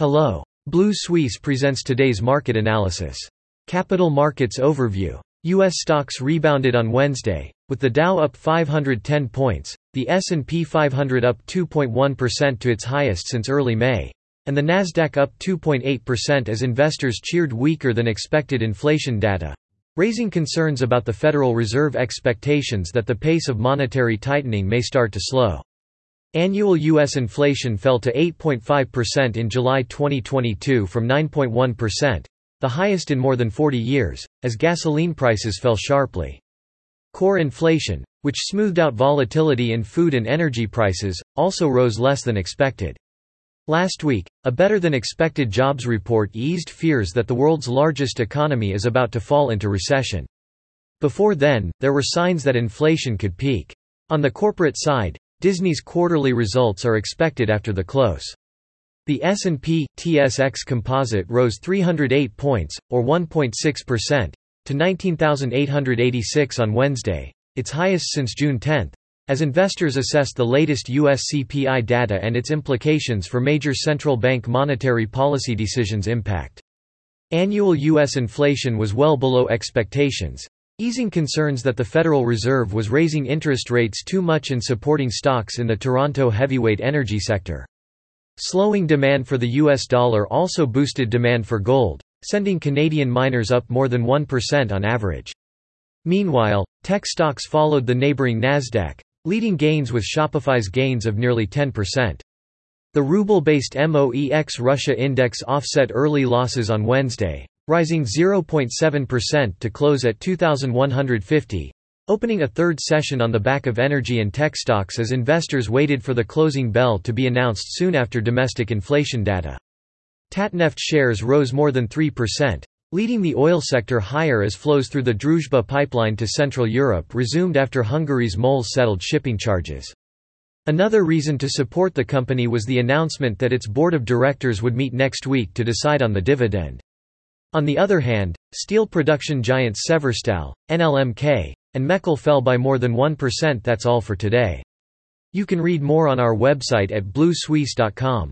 Hello. Blue Suisse presents today's market analysis. Capital Markets Overview. U.S. stocks rebounded on Wednesday, with the Dow up 510 points, the S&P 500 up 2.1% to its highest since early May, and the Nasdaq up 2.8% as investors cheered weaker than expected inflation data, raising concerns about the Federal Reserve expectations that the pace of monetary tightening may start to slow. Annual U.S. inflation fell to 8.5% in July 2022 from 9.1%, the highest in more than 40 years, as gasoline prices fell sharply. Core inflation, which smoothed out volatility in food and energy prices, also rose less than expected. Last week, a better-than-expected jobs report eased fears that the world's largest economy is about to fall into recession. Before then, there were signs that inflation could peak. On the corporate side, Disney's quarterly results are expected after the close. The S&P TSX Composite rose 308 points, or 1.6%, to 19,886 on Wednesday, its highest since June 10, as investors assessed the latest U.S. CPI data and its implications for major central bank monetary policy decisions impact. Annual U.S. inflation was well below expectations, easing concerns that the Federal Reserve was raising interest rates too much and supporting stocks in the Toronto heavyweight energy sector. Slowing demand for the US dollar also boosted demand for gold, sending Canadian miners up more than 1% on average. Meanwhile, tech stocks followed the neighboring Nasdaq, leading gains with Shopify's gains of nearly 10%. The ruble-based MOEX Russia index offset early losses on Wednesday, rising 0.7% to close at 2,150, opening a third session on the back of energy and tech stocks as investors waited for the closing bell to be announced soon after domestic inflation data. Tatneft shares rose more than 3%, leading the oil sector higher as flows through the Druzhba pipeline to Central Europe resumed after Hungary's MOL settled shipping charges. Another reason to support the company was the announcement that its board of directors would meet next week to decide on the dividend. On the other hand, steel production giants Severstal, NLMK, and Mechel fell by more than 1% That's all for today. You can read more on our website at bluesuisse.com.